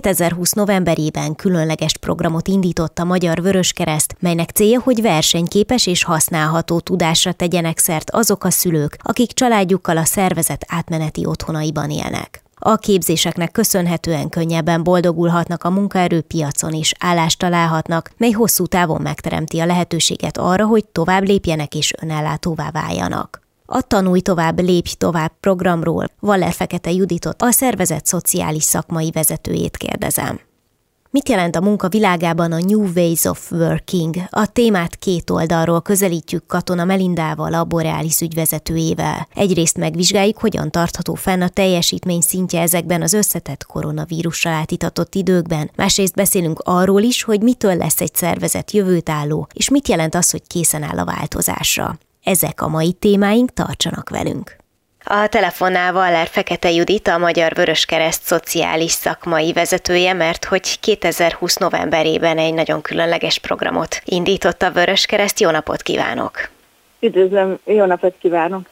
2020 novemberében különleges programot indított a Magyar Vöröskereszt, melynek célja, hogy versenyképes és használható tudásra tegyenek szert azok a szülők, akik családjukkal a szervezet átmeneti otthonaiban élnek. A képzéseknek köszönhetően könnyebben boldogulhatnak a munkaerőpiacon és állást találhatnak, mely hosszú távon megteremti a lehetőséget arra, hogy tovább lépjenek és önellátóvá váljanak. A Tanulj tovább, lépj tovább programról Valler Fekete Juditot, a szervezet szociális szakmai vezetőjét kérdezem. Mit jelent a munka világában a New Ways of Working? A témát két oldalról közelítjük Katona Melindával, a Borealis ügyvezetőjével. Egyrészt megvizsgáljuk, hogyan tartható fenn a teljesítmény szintje ezekben az összetett koronavírussal átitatott időkben. Másrészt beszélünk arról is, hogy mitől lesz egy szervezet jövőtálló, és mit jelent az, hogy készen áll a változásra. Ezek a mai témáink, tartsanak velünk! A telefonnál Valler Fekete Judit, a Magyar Vöröskereszt szociális szakmai vezetője, mert hogy 2020 novemberében egy nagyon különleges programot indított a Vöröskereszt. Jó napot kívánok! Üdvözlöm, jó napot kívánok!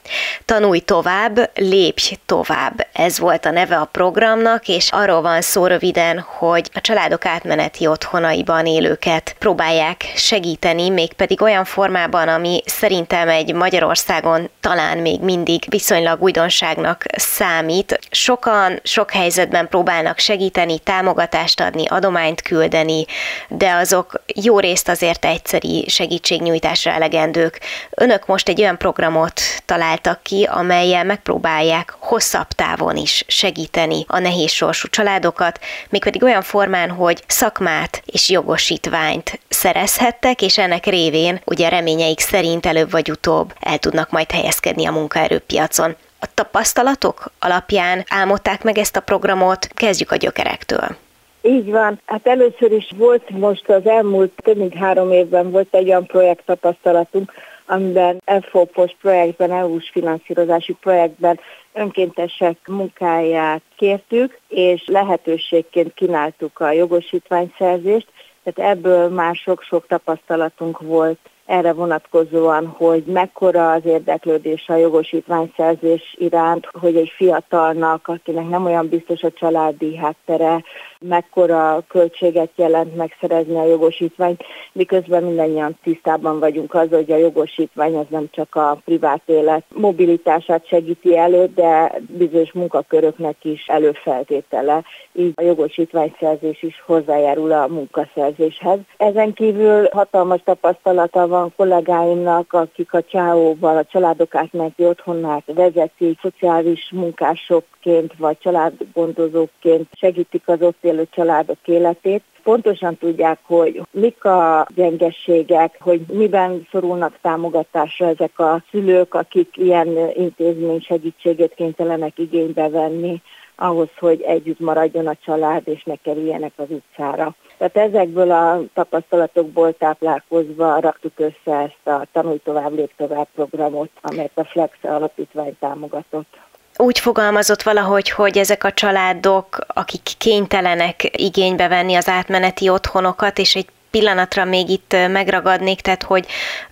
Tanulj tovább, lépj tovább. Ez volt a neve a programnak, és arról van szó röviden, hogy a családok átmeneti otthonaiban élőket próbálják segíteni, mégpedig olyan formában, ami szerintem egy Magyarországon talán még mindig viszonylag újdonságnak számít. Sokan sok helyzetben próbálnak segíteni, támogatást adni, adományt küldeni, de azok jó részt azért egyszeri segítségnyújtásra elegendők. Önök önök most egy olyan programot találtak ki, amelyel megpróbálják hosszabb távon is segíteni a nehéz sorsú családokat, mégpedig olyan formán, hogy szakmát és jogosítványt szerezhettek, és ennek révén ugye reményeik szerint előbb vagy utóbb el tudnak majd helyezkedni a munkaerőpiacon. A tapasztalatok alapján álmodták meg ezt a programot, kezdjük a gyökerektől. Így van. Hát először is volt most az elmúlt több mint három évben volt egy olyan projekt tapasztalatunk, amiben FOPOS projektben, EU-s finanszírozási projektben önkéntesek munkáját kértük, és lehetőségként kínáltuk a jogosítványszerzést, tehát ebből már sok-sok tapasztalatunk volt erre vonatkozóan, hogy mekkora az érdeklődés a jogosítványszerzés iránt, hogy egy fiatalnak, akinek nem olyan biztos a családi háttere, mekkora költséget jelent megszerezni a jogosítványt, miközben mindannyian tisztában vagyunk az, hogy a jogosítvány az nem csak a privát élet mobilitását segíti elő, de bizonyos munkaköröknek is előfeltétele, így a jogosítványszerzés is hozzájárul a munkaszerzéshez. Ezen kívül hatalmas tapasztalata van kollégáimnak, akik a csáóval a családok átmeneti otthonát vezetik, szociális munkásokként vagy családgondozóként segítik az ott élő családok életét, pontosan tudják, hogy mik a gyengességek, hogy miben szorulnak támogatásra ezek a szülők, akik ilyen intézmény segítségét kénytelenek igénybe venni ahhoz, hogy együtt maradjon a család, és ne kerüljenek az utcára. Tehát ezekből a tapasztalatokból táplálkozva raktuk össze ezt a Tanulj tovább, lép tovább programot, amelyet a Flex alapítvány támogatott úgy fogalmazott valahogy, hogy ezek a családok, akik kénytelenek igénybe venni az átmeneti otthonokat, és egy pillanatra még itt megragadnék, tehát hogy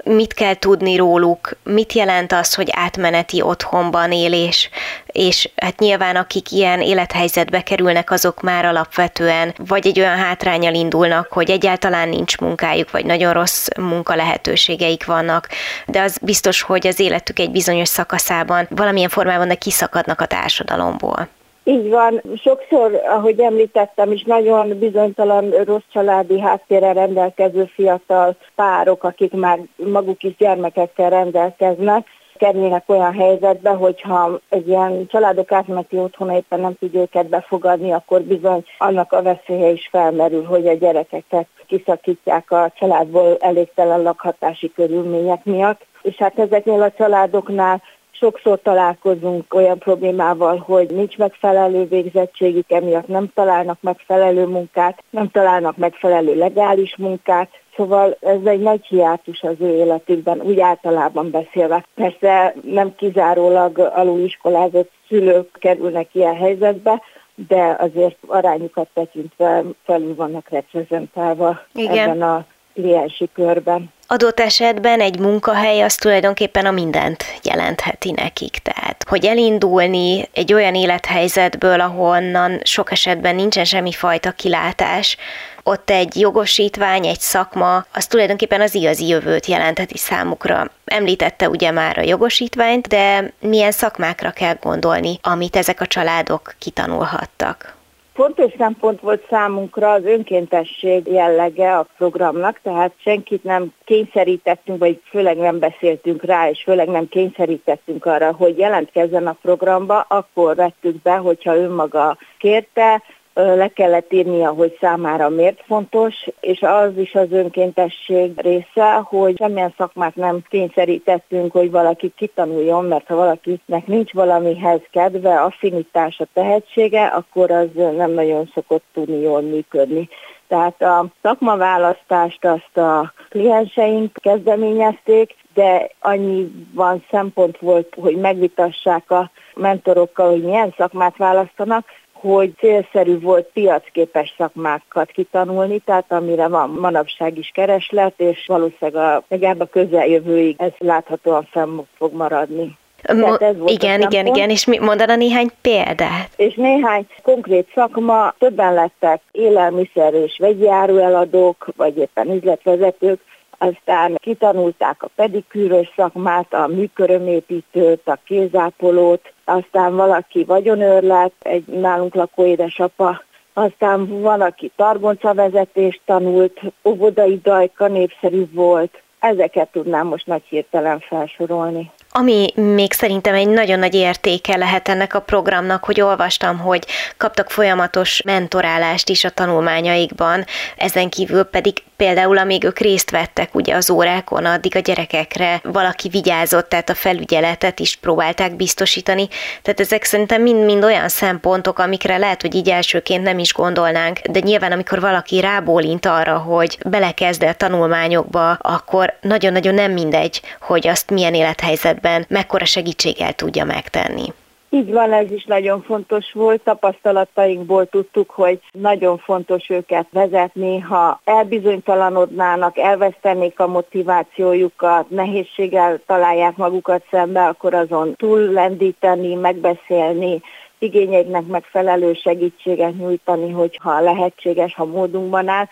mit kell tudni róluk, mit jelent az, hogy átmeneti otthonban élés, és hát nyilván akik ilyen élethelyzetbe kerülnek, azok már alapvetően vagy egy olyan hátrányal indulnak, hogy egyáltalán nincs munkájuk, vagy nagyon rossz munka lehetőségeik vannak, de az biztos, hogy az életük egy bizonyos szakaszában valamilyen formában de kiszakadnak a társadalomból. Így van. Sokszor, ahogy említettem is, nagyon bizonytalan rossz családi háttérrel rendelkező fiatal párok, akik már maguk is gyermekekkel rendelkeznek, kerülnek olyan helyzetbe, hogyha egy ilyen családok átmeneti otthona éppen nem tudja őket befogadni, akkor bizony annak a veszélye is felmerül, hogy a gyerekeket kiszakítják a családból elégtelen lakhatási körülmények miatt. És hát ezeknél a családoknál sokszor találkozunk olyan problémával, hogy nincs megfelelő végzettségük, emiatt nem találnak megfelelő munkát, nem találnak megfelelő legális munkát, Szóval ez egy nagy hiátus az ő életükben, úgy általában beszélve. Persze nem kizárólag aluliskolázott szülők kerülnek ilyen helyzetbe, de azért arányukat tekintve felül vannak reprezentálva Igen. ebben a kliensi körben. Adott esetben egy munkahely az tulajdonképpen a mindent jelentheti nekik. Tehát, hogy elindulni egy olyan élethelyzetből, ahonnan sok esetben nincsen semmi fajta kilátás, ott egy jogosítvány, egy szakma, az tulajdonképpen az igazi jövőt jelentheti számukra. Említette ugye már a jogosítványt, de milyen szakmákra kell gondolni, amit ezek a családok kitanulhattak? Fontos szempont volt számunkra az önkéntesség jellege a programnak, tehát senkit nem kényszerítettünk, vagy főleg nem beszéltünk rá, és főleg nem kényszerítettünk arra, hogy jelentkezzen a programba, akkor vettük be, hogyha önmaga kérte, le kellett írnia, hogy számára miért fontos, és az is az önkéntesség része, hogy semmilyen szakmát nem kényszerítettünk, hogy valaki kitanuljon, mert ha valakinek nincs valamihez kedve, affinitása, tehetsége, akkor az nem nagyon szokott tudni jól működni. Tehát a szakmaválasztást azt a klienseink kezdeményezték, de annyiban szempont volt, hogy megvitassák a mentorokkal, hogy milyen szakmát választanak, hogy célszerű volt piacképes szakmákat kitanulni, tehát amire van manapság is kereslet, és valószínűleg a, legalább a közeljövőig ez láthatóan fenn fog maradni. Ez volt igen, igen, igen, és mi, mondana néhány példát? És néhány konkrét szakma, többen lettek élelmiszer és vegyi árueladók, vagy éppen üzletvezetők, aztán kitanulták a pedikűrös szakmát, a műkörömépítőt, a kézápolót, aztán valaki vagyonőrlet, egy nálunk lakó édesapa, aztán van, aki targoncavezetést tanult, óvodai dajka népszerű volt, ezeket tudnám most nagy hirtelen felsorolni. Ami még szerintem egy nagyon nagy értéke lehet ennek a programnak, hogy olvastam, hogy kaptak folyamatos mentorálást is a tanulmányaikban, ezen kívül pedig például amíg ők részt vettek ugye az órákon, addig a gyerekekre valaki vigyázott, tehát a felügyeletet is próbálták biztosítani. Tehát ezek szerintem mind-mind olyan szempontok, amikre lehet, hogy így elsőként nem is gondolnánk, de nyilván amikor valaki rábólint arra, hogy belekezd a tanulmányokba, akkor nagyon-nagyon nem mindegy, hogy azt milyen élethelyzetben mekkora segítséggel tudja megtenni. Így van, ez is nagyon fontos volt. Tapasztalatainkból tudtuk, hogy nagyon fontos őket vezetni. Ha elbizonytalanodnának, elvesztenék a motivációjukat, nehézséggel találják magukat szembe, akkor azon túl lendíteni, megbeszélni, igényeiknek megfelelő segítséget nyújtani, hogyha lehetséges, ha módunkban áll,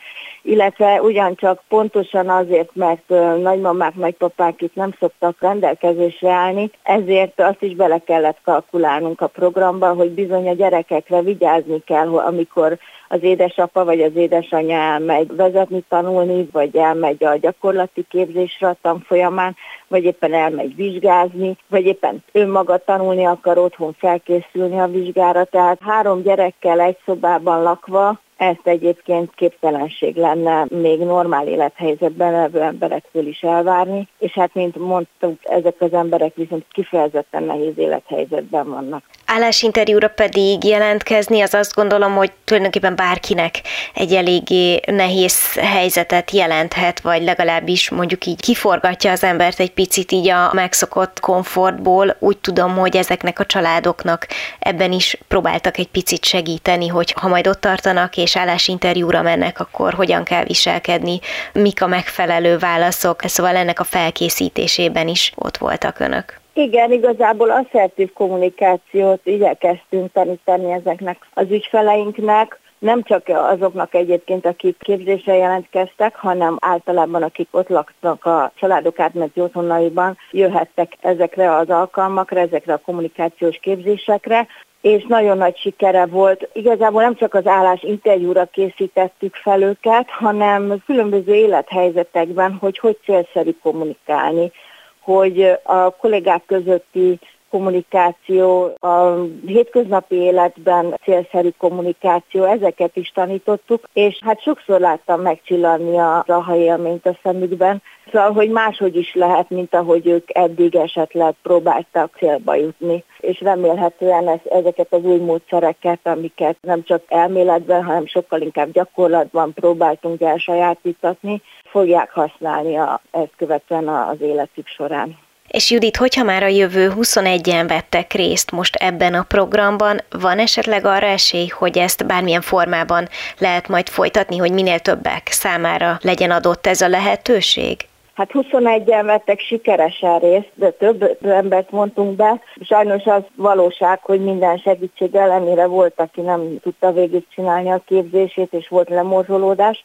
illetve ugyancsak pontosan azért, mert nagymamák, nagypapák itt nem szoktak rendelkezésre állni, ezért azt is bele kellett kalkulálnunk a programba, hogy bizony a gyerekekre vigyázni kell, amikor az édesapa vagy az édesanyja elmegy vezetni, tanulni, vagy elmegy a gyakorlati képzésre a tanfolyamán, vagy éppen elmegy vizsgázni, vagy éppen önmaga tanulni akar otthon felkészülni a vizsgára. Tehát három gyerekkel egy szobában lakva ezt egyébként képtelenség lenne még normál élethelyzetben levő emberektől is elvárni, és hát mint mondtuk, ezek az emberek viszont kifejezetten nehéz élethelyzetben vannak. Állásinterjúra pedig jelentkezni, az azt gondolom, hogy tulajdonképpen bárkinek egy eléggé nehéz helyzetet jelenthet, vagy legalábbis mondjuk így kiforgatja az embert egy picit így a megszokott komfortból. Úgy tudom, hogy ezeknek a családoknak ebben is próbáltak egy picit segíteni, hogy ha majd ott tartanak és állásinterjúra mennek, akkor hogyan kell viselkedni, mik a megfelelő válaszok, szóval ennek a felkészítésében is ott voltak önök. Igen, igazából asszertív kommunikációt igyekeztünk tanítani ezeknek az ügyfeleinknek, nem csak azoknak egyébként, akik képzésre jelentkeztek, hanem általában akik ott laknak a családok átmeneti otthonaiban, jöhettek ezekre az alkalmakra, ezekre a kommunikációs képzésekre, és nagyon nagy sikere volt. Igazából nem csak az állás interjúra készítettük fel őket, hanem különböző élethelyzetekben, hogy hogy célszerű kommunikálni, hogy a kollégák közötti kommunikáció, a hétköznapi életben célszerű kommunikáció, ezeket is tanítottuk, és hát sokszor láttam megcsillanni a raha élményt a szemükben, szóval, hogy máshogy is lehet, mint ahogy ők eddig esetleg próbáltak célba jutni. És remélhetően ez, ezeket az új módszereket, amiket nem csak elméletben, hanem sokkal inkább gyakorlatban próbáltunk elsajátítatni, fogják használni a, ezt követően az életük során. És Judit, hogyha már a jövő 21-en vettek részt most ebben a programban, van esetleg arra esély, hogy ezt bármilyen formában lehet majd folytatni, hogy minél többek számára legyen adott ez a lehetőség? Hát 21-en vettek sikeresen részt, de több embert mondtunk be. Sajnos az valóság, hogy minden segítség ellenére volt, aki nem tudta végigcsinálni a képzését, és volt lemorzsolódás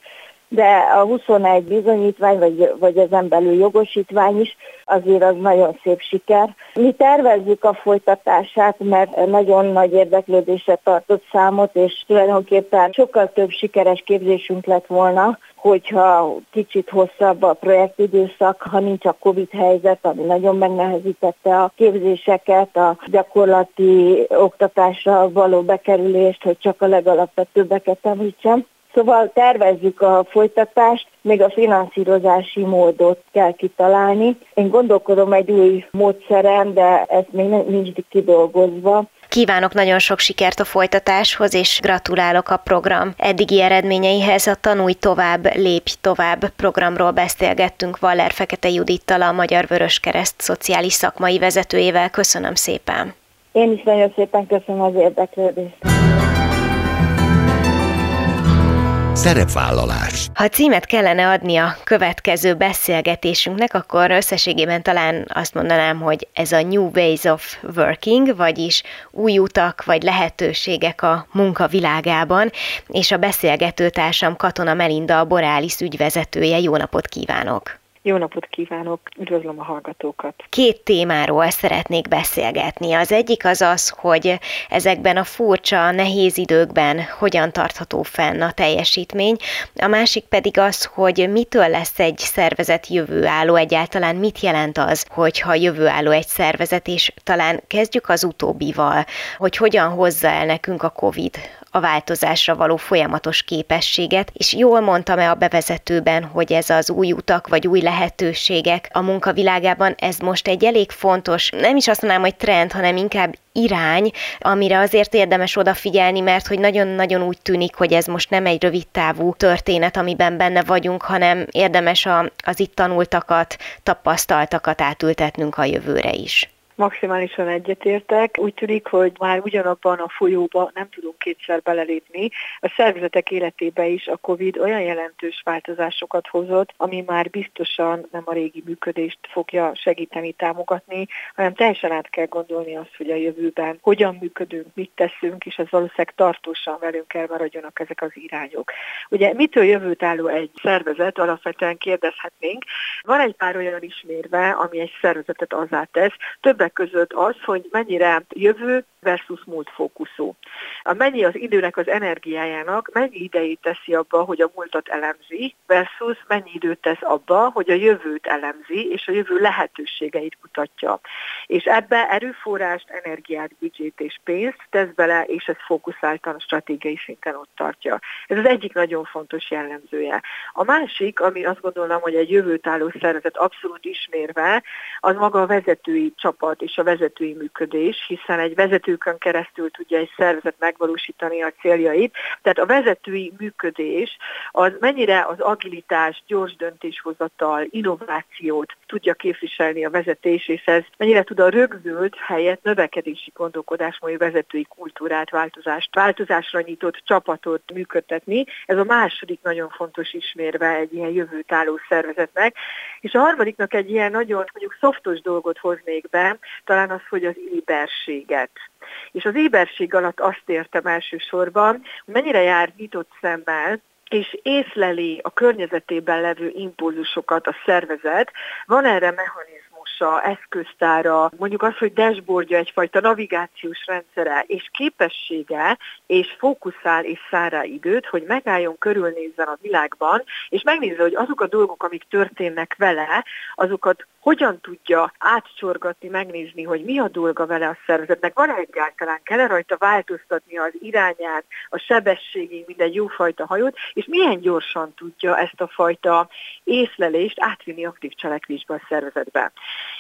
de a 21 bizonyítvány, vagy, vagy ezen belül jogosítvány is, azért az nagyon szép siker. Mi tervezzük a folytatását, mert nagyon nagy érdeklődésre tartott számot, és tulajdonképpen sokkal több sikeres képzésünk lett volna, hogyha kicsit hosszabb a projektidőszak, ha nincs a Covid helyzet, ami nagyon megnehezítette a képzéseket, a gyakorlati oktatásra való bekerülést, hogy csak a legalapvetőbbeket említsem. Szóval tervezzük a folytatást, még a finanszírozási módot kell kitalálni. Én gondolkodom egy új módszeren, de ez még nincs kidolgozva. Kívánok nagyon sok sikert a folytatáshoz, és gratulálok a program eddigi eredményeihez. A Tanulj tovább, lépj tovább programról beszélgettünk Valler Fekete Judittal, a Magyar Vöröskereszt szociális szakmai vezetőjével. Köszönöm szépen! Én is nagyon szépen köszönöm az érdeklődést. Szerepvállalás. Ha címet kellene adni a következő beszélgetésünknek, akkor összességében talán azt mondanám, hogy ez a New Ways of Working, vagyis új utak vagy lehetőségek a munka világában, és a beszélgető társam Katona Melinda, a Borális ügyvezetője. Jó napot kívánok! Jó napot kívánok, üdvözlöm a hallgatókat. Két témáról szeretnék beszélgetni. Az egyik az az, hogy ezekben a furcsa, nehéz időkben hogyan tartható fenn a teljesítmény, a másik pedig az, hogy mitől lesz egy szervezet jövőálló, egyáltalán mit jelent az, hogyha jövőálló egy szervezet, és talán kezdjük az utóbbival, hogy hogyan hozza el nekünk a COVID a változásra való folyamatos képességet, és jól mondtam-e a bevezetőben, hogy ez az új utak vagy új lehetőségek a munkavilágában, ez most egy elég fontos, nem is azt mondanám, hogy trend, hanem inkább irány, amire azért érdemes odafigyelni, mert hogy nagyon-nagyon úgy tűnik, hogy ez most nem egy rövid távú történet, amiben benne vagyunk, hanem érdemes a, az itt tanultakat, tapasztaltakat átültetnünk a jövőre is. Maximálisan egyetértek. Úgy tűnik, hogy már ugyanabban a folyóba nem tudunk kétszer belelépni. A szervezetek életébe is a COVID olyan jelentős változásokat hozott, ami már biztosan nem a régi működést fogja segíteni, támogatni, hanem teljesen át kell gondolni azt, hogy a jövőben hogyan működünk, mit teszünk, és ez valószínűleg tartósan velünk kell maradjanak ezek az irányok. Ugye mitől jövőt álló egy szervezet, alapvetően kérdezhetnénk. Van egy pár olyan ismérve, ami egy szervezetet azzá tesz, többek között az, hogy mennyire jövő versus múlt fókuszú. A mennyi az időnek az energiájának, mennyi idejét teszi abba, hogy a múltat elemzi, versus mennyi időt tesz abba, hogy a jövőt elemzi, és a jövő lehetőségeit kutatja. És ebbe erőforrást, energiát, büdzsét és pénzt tesz bele, és ez fókuszáltan a stratégiai szinten ott tartja. Ez az egyik nagyon fontos jellemzője. A másik, ami azt gondolom, hogy egy jövőt álló szervezet abszolút ismérve, az maga a vezetői csapat és a vezetői működés, hiszen egy vezetőkön keresztül tudja egy szervezet megvalósítani a céljait. Tehát a vezetői működés az mennyire az agilitás, gyors döntéshozatal, innovációt tudja képviselni a vezetés, és ez mennyire tud a rögzült helyett növekedési gondolkodásmódú vezetői kultúrát, változást, változásra nyitott csapatot működtetni. Ez a második nagyon fontos ismérve egy ilyen jövőt álló szervezetnek. És a harmadiknak egy ilyen nagyon mondjuk szoftos dolgot hoznék be, talán az, hogy az éberséget. És az éberség alatt azt értem elsősorban, hogy mennyire jár nyitott szemmel, és észleli a környezetében levő impulzusokat a szervezet, van erre mechanizmus, tudása, eszköztára, mondjuk az, hogy dashboardja egyfajta navigációs rendszere, és képessége, és fókuszál és száll rá időt, hogy megálljon, körülnézzen a világban, és megnézze, hogy azok a dolgok, amik történnek vele, azokat hogyan tudja átcsorgatni, megnézni, hogy mi a dolga vele a szervezetnek, van egyáltalán, kell-e rajta változtatni az irányát, a sebességig, minden jófajta hajót, és milyen gyorsan tudja ezt a fajta észlelést átvinni aktív cselekvésbe a szervezetbe.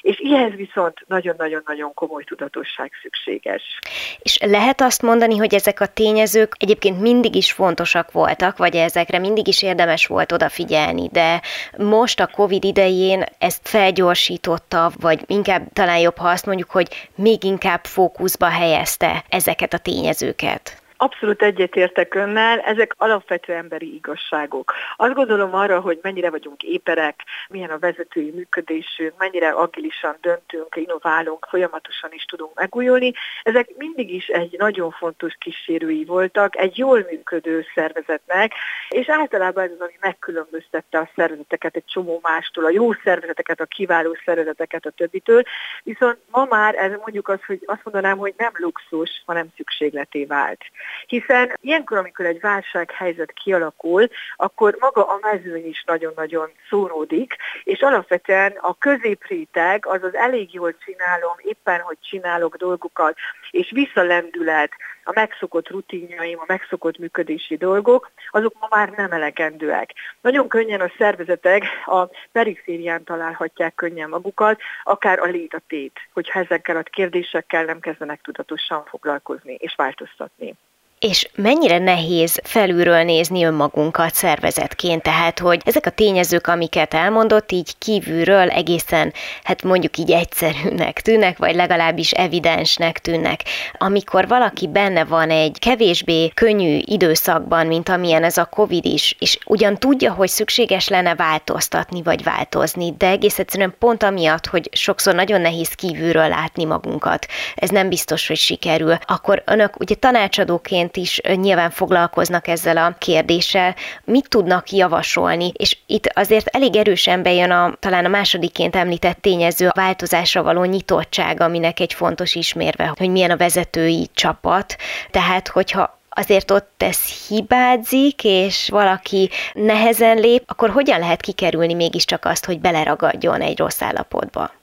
És ehhez viszont nagyon-nagyon-nagyon komoly tudatosság szükséges. És lehet azt mondani, hogy ezek a tényezők egyébként mindig is fontosak voltak, vagy ezekre mindig is érdemes volt odafigyelni, de most a COVID idején ezt felgyorsította, vagy inkább talán jobb, ha azt mondjuk, hogy még inkább fókuszba helyezte ezeket a tényezőket. Abszolút egyetértek önnel, ezek alapvető emberi igazságok. Azt gondolom arra, hogy mennyire vagyunk éperek, milyen a vezetői működésünk, mennyire agilisan döntünk, innoválunk, folyamatosan is tudunk megújulni. Ezek mindig is egy nagyon fontos kísérői voltak egy jól működő szervezetnek, és általában ez az, ami megkülönböztette a szervezeteket egy csomó mástól, a jó szervezeteket, a kiváló szervezeteket a többitől. Viszont ma már ez mondjuk az, hogy azt mondanám, hogy nem luxus, hanem szükségleté vált hiszen ilyenkor, amikor egy válsághelyzet kialakul, akkor maga a mezőny is nagyon-nagyon szóródik, és alapvetően a középréteg, azaz elég jól csinálom, éppen hogy csinálok dolgokat, és visszalendület, a megszokott rutinjaim, a megszokott működési dolgok, azok ma már nem elegendőek. Nagyon könnyen a szervezetek a periférián találhatják könnyen magukat, akár a létatét, hogyha ezekkel a kérdésekkel nem kezdenek tudatosan foglalkozni és változtatni. És mennyire nehéz felülről nézni önmagunkat szervezetként, tehát hogy ezek a tényezők, amiket elmondott, így kívülről egészen, hát mondjuk így egyszerűnek tűnnek, vagy legalábbis evidensnek tűnnek. Amikor valaki benne van egy kevésbé könnyű időszakban, mint amilyen ez a Covid is, és ugyan tudja, hogy szükséges lenne változtatni, vagy változni, de egész egyszerűen pont amiatt, hogy sokszor nagyon nehéz kívülről látni magunkat, ez nem biztos, hogy sikerül, akkor önök ugye tanácsadóként egyébként is nyilván foglalkoznak ezzel a kérdéssel, mit tudnak javasolni, és itt azért elég erősen bejön a, talán a másodikként említett tényező a változásra való nyitottság, aminek egy fontos ismérve, hogy milyen a vezetői csapat, tehát hogyha azért ott ez hibázik, és valaki nehezen lép, akkor hogyan lehet kikerülni mégiscsak azt, hogy beleragadjon egy rossz állapotba?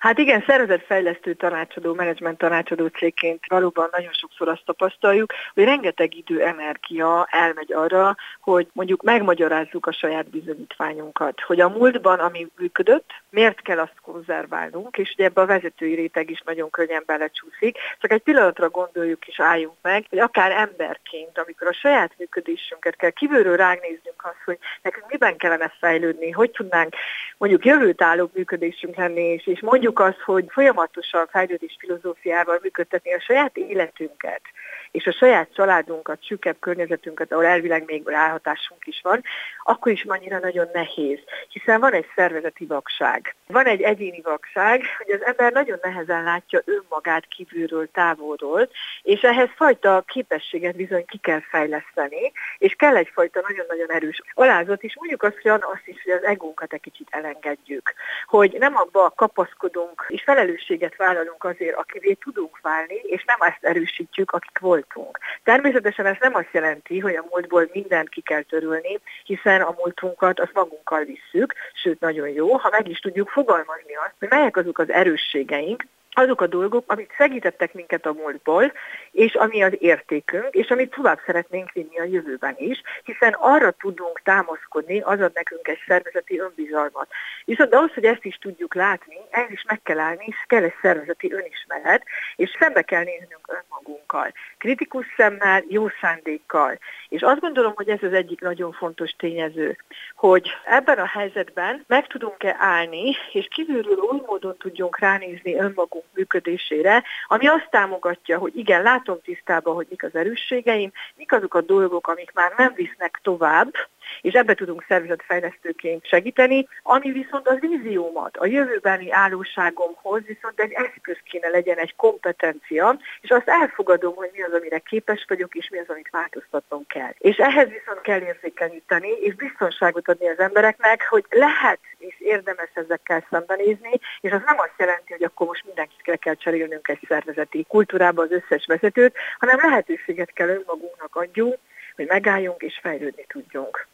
Hát igen, szervezetfejlesztő tanácsadó, menedzsment tanácsadó cégként valóban nagyon sokszor azt tapasztaljuk, hogy rengeteg idő, energia elmegy arra, hogy mondjuk megmagyarázzuk a saját bizonyítványunkat, hogy a múltban, ami működött, miért kell azt konzerválnunk, és ugye ebbe a vezetői réteg is nagyon könnyen belecsúszik. Csak egy pillanatra gondoljuk és álljunk meg, hogy akár emberként, amikor a saját működésünket kell kívülről ránéznünk azt, hogy nekünk miben kellene fejlődni, hogy tudnánk mondjuk jövőt álló működésünk lenni, és, és mondjuk azt, hogy folyamatosan fejlődés filozófiával működtetni a saját életünket, és a saját családunkat, sükebb környezetünket, ahol elvileg még ráhatásunk is van, akkor is annyira nagyon nehéz, hiszen van egy szervezeti vakság. Van egy egyéni vakság, hogy az ember nagyon nehezen látja önmagát kívülről, távolról, és ehhez fajta képességet bizony ki kell fejleszteni, és kell egyfajta nagyon-nagyon erős alázat, és mondjuk azt, hogy azt is, hogy az egónkat egy kicsit elengedjük. Hogy nem abba kapaszkodunk, és felelősséget vállalunk azért, akivé tudunk válni, és nem ezt erősítjük, akik voltunk. Természetesen ez nem azt jelenti, hogy a múltból mindent ki kell törülni, hiszen a múltunkat azt magunkkal visszük, sőt nagyon jó, ha meg is tudjuk fogalmazni azt, hogy melyek azok az erősségeink, azok a dolgok, amik segítettek minket a múltból, és ami az értékünk, és amit tovább szeretnénk vinni a jövőben is, hiszen arra tudunk támaszkodni, az ad nekünk egy szervezeti önbizalmat. Viszont ahhoz, hogy ezt is tudjuk látni, ez is meg kell állni, és kell egy szervezeti önismeret, és szembe kell néznünk önmagunkkal. Kritikus szemmel, jó szándékkal. És azt gondolom, hogy ez az egyik nagyon fontos tényező, hogy ebben a helyzetben meg tudunk-e állni, és kívülről új módon tudjunk ránézni önmagunk működésére, ami azt támogatja, hogy igen, látom tisztában, hogy mik az erősségeim, mik azok a dolgok, amik már nem visznek tovább, és ebbe tudunk szervezetfejlesztőként segíteni, ami viszont az víziómat, a jövőbeni állóságomhoz viszont egy eszköz kéne legyen, egy kompetencia, és azt elfogadom, hogy mi az, amire képes vagyok, és mi az, amit változtatnom kell. És ehhez viszont kell érzékenyíteni, és biztonságot adni az embereknek, hogy lehet és érdemes ezekkel szembenézni, és az nem azt jelenti, hogy akkor most mindenkit kell cserélnünk egy szervezeti kultúrába az összes vezetőt, hanem lehetőséget kell önmagunknak adjunk, hogy megálljunk és fejlődni tudjunk.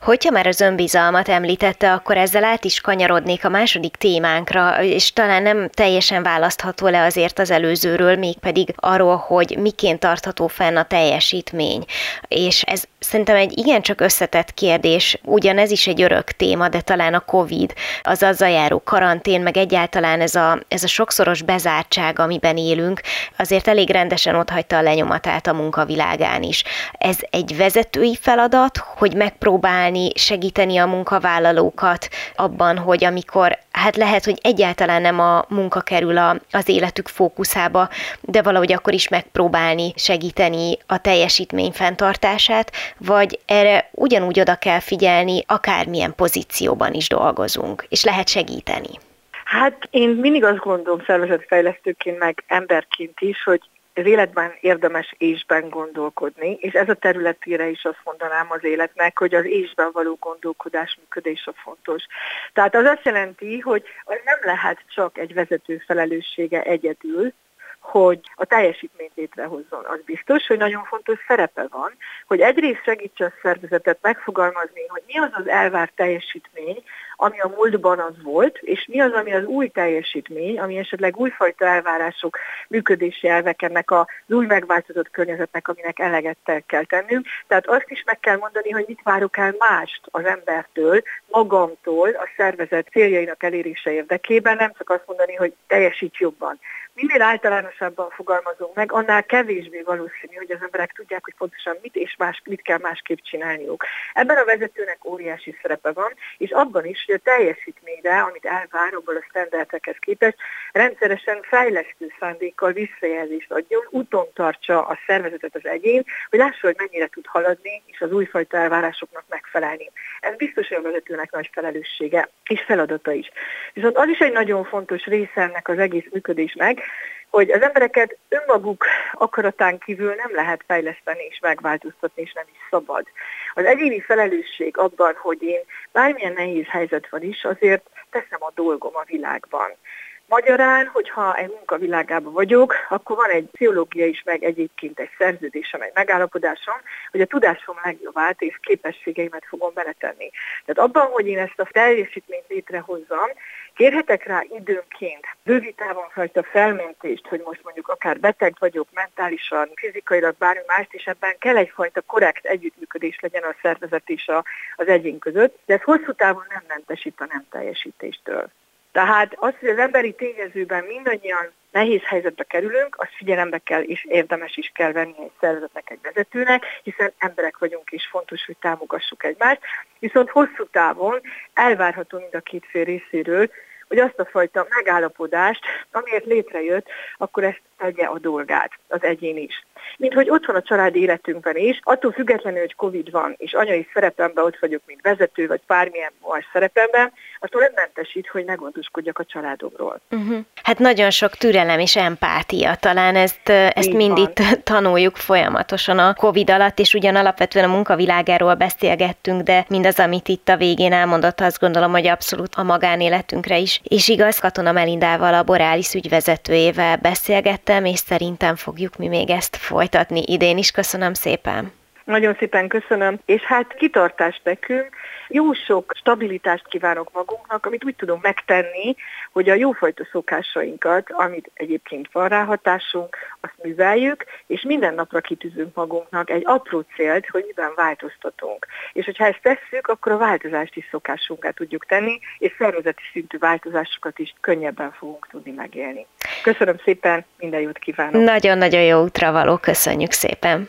Hogyha már az önbizalmat említette, akkor ezzel át is kanyarodnék a második témánkra, és talán nem teljesen választható le azért az előzőről, mégpedig arról, hogy miként tartható fenn a teljesítmény. És ez szerintem egy igencsak összetett kérdés, ugyanez is egy örök téma, de talán a COVID, az azzal járó karantén, meg egyáltalán ez a, ez a sokszoros bezártság, amiben élünk, azért elég rendesen otthagyta a lenyomatát a munkavilágán is. Ez egy vezetői feladat, hogy megpróbálni segíteni a munkavállalókat abban, hogy amikor, hát lehet, hogy egyáltalán nem a munka kerül a, az életük fókuszába, de valahogy akkor is megpróbálni segíteni a teljesítmény fenntartását, vagy erre ugyanúgy oda kell figyelni, akármilyen pozícióban is dolgozunk, és lehet segíteni. Hát én mindig azt gondolom szervezetfejlesztőként, meg emberként is, hogy az életben érdemes ésben gondolkodni, és ez a területére is azt mondanám az életnek, hogy az ésben való gondolkodás működés a fontos. Tehát az azt jelenti, hogy nem lehet csak egy vezető felelőssége egyedül, hogy a teljesítményt létrehozzon. Az biztos, hogy nagyon fontos szerepe van, hogy egyrészt segítse a szervezetet megfogalmazni, hogy mi az az elvárt teljesítmény, ami a múltban az volt, és mi az, ami az új teljesítmény, ami esetleg újfajta elvárások, működési elvek ennek az új megváltozott környezetnek, aminek eleget kell tennünk. Tehát azt is meg kell mondani, hogy mit várok el mást az embertől, magamtól, a szervezet céljainak elérése érdekében, nem csak azt mondani, hogy teljesít jobban minél általánosabban fogalmazunk meg, annál kevésbé valószínű, hogy az emberek tudják, hogy pontosan mit és más, mit kell másképp csinálniuk. Ebben a vezetőnek óriási szerepe van, és abban is, teljesítményre, amit elvár abból a standardekhez képest, rendszeresen fejlesztő szándékkal visszajelzést adjon, úton tartsa a szervezetet az egyén, hogy lássa, hogy mennyire tud haladni, és az újfajta elvárásoknak megfelelni. Ez biztos, hogy a vezetőnek nagy felelőssége és feladata is. Viszont az is egy nagyon fontos része ennek az egész működésnek, hogy az embereket önmaguk akaratán kívül nem lehet fejleszteni és megváltoztatni, és nem is szabad. Az egyéni felelősség abban, hogy én bármilyen nehéz helyzet van is, azért teszem a dolgom a világban. Magyarán, hogyha egy munkavilágában vagyok, akkor van egy pszichológia is, meg egyébként egy szerződésem, egy megállapodásom, hogy a tudásom legjobbát és képességeimet fogom beletenni. Tehát abban, hogy én ezt a teljesítményt létrehozzam, kérhetek rá időnként rövid távon fajta felmentést, hogy most mondjuk akár beteg vagyok, mentálisan, fizikailag bármi mást, és ebben kell egyfajta korrekt együttműködés legyen a szervezet és a, az egyén között, de ez hosszú távon nem mentesít a nem teljesítéstől. Tehát az, hogy az emberi tényezőben mindannyian nehéz helyzetbe kerülünk, azt figyelembe kell és érdemes is kell venni egy szervezetnek, egy vezetőnek, hiszen emberek vagyunk és fontos, hogy támogassuk egymást. Viszont hosszú távon elvárható mind a két fél részéről, hogy azt a fajta megállapodást, amiért létrejött, akkor ezt tegye a dolgát az egyén is mint hogy ott van a családi életünkben is, attól függetlenül, hogy Covid van, és anyai szerepemben ott vagyok, mint vezető, vagy bármilyen más szerepemben, attól nem mentesít, hogy meggondoskodjak a családomról. Uh-huh. Hát nagyon sok türelem és empátia, talán ezt, ezt mind itt tanuljuk folyamatosan a Covid alatt, és ugyan alapvetően a munkavilágáról beszélgettünk, de mindaz, amit itt a végén elmondott, azt gondolom, hogy abszolút a magánéletünkre is. És igaz, Katona Melindával, a Borális ügyvezetőjével beszélgettem, és szerintem fogjuk mi még ezt folytatni idén is. Köszönöm szépen! Nagyon szépen köszönöm, és hát kitartást nekünk, jó sok stabilitást kívánok magunknak, amit úgy tudunk megtenni, hogy a jófajta szokásainkat, amit egyébként van rá azt műveljük, és minden napra kitűzünk magunknak egy apró célt, hogy miben változtatunk. És hogyha ezt tesszük, akkor a változást is szokásunká tudjuk tenni, és szervezeti szintű változásokat is könnyebben fogunk tudni megélni. Köszönöm szépen, minden jót kívánok! Nagyon-nagyon jó útra való, köszönjük szépen!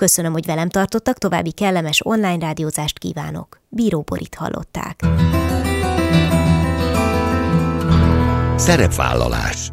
Köszönöm, hogy velem tartottak, további kellemes online rádiózást kívánok. Bíró Borit hallották. Szerepvállalás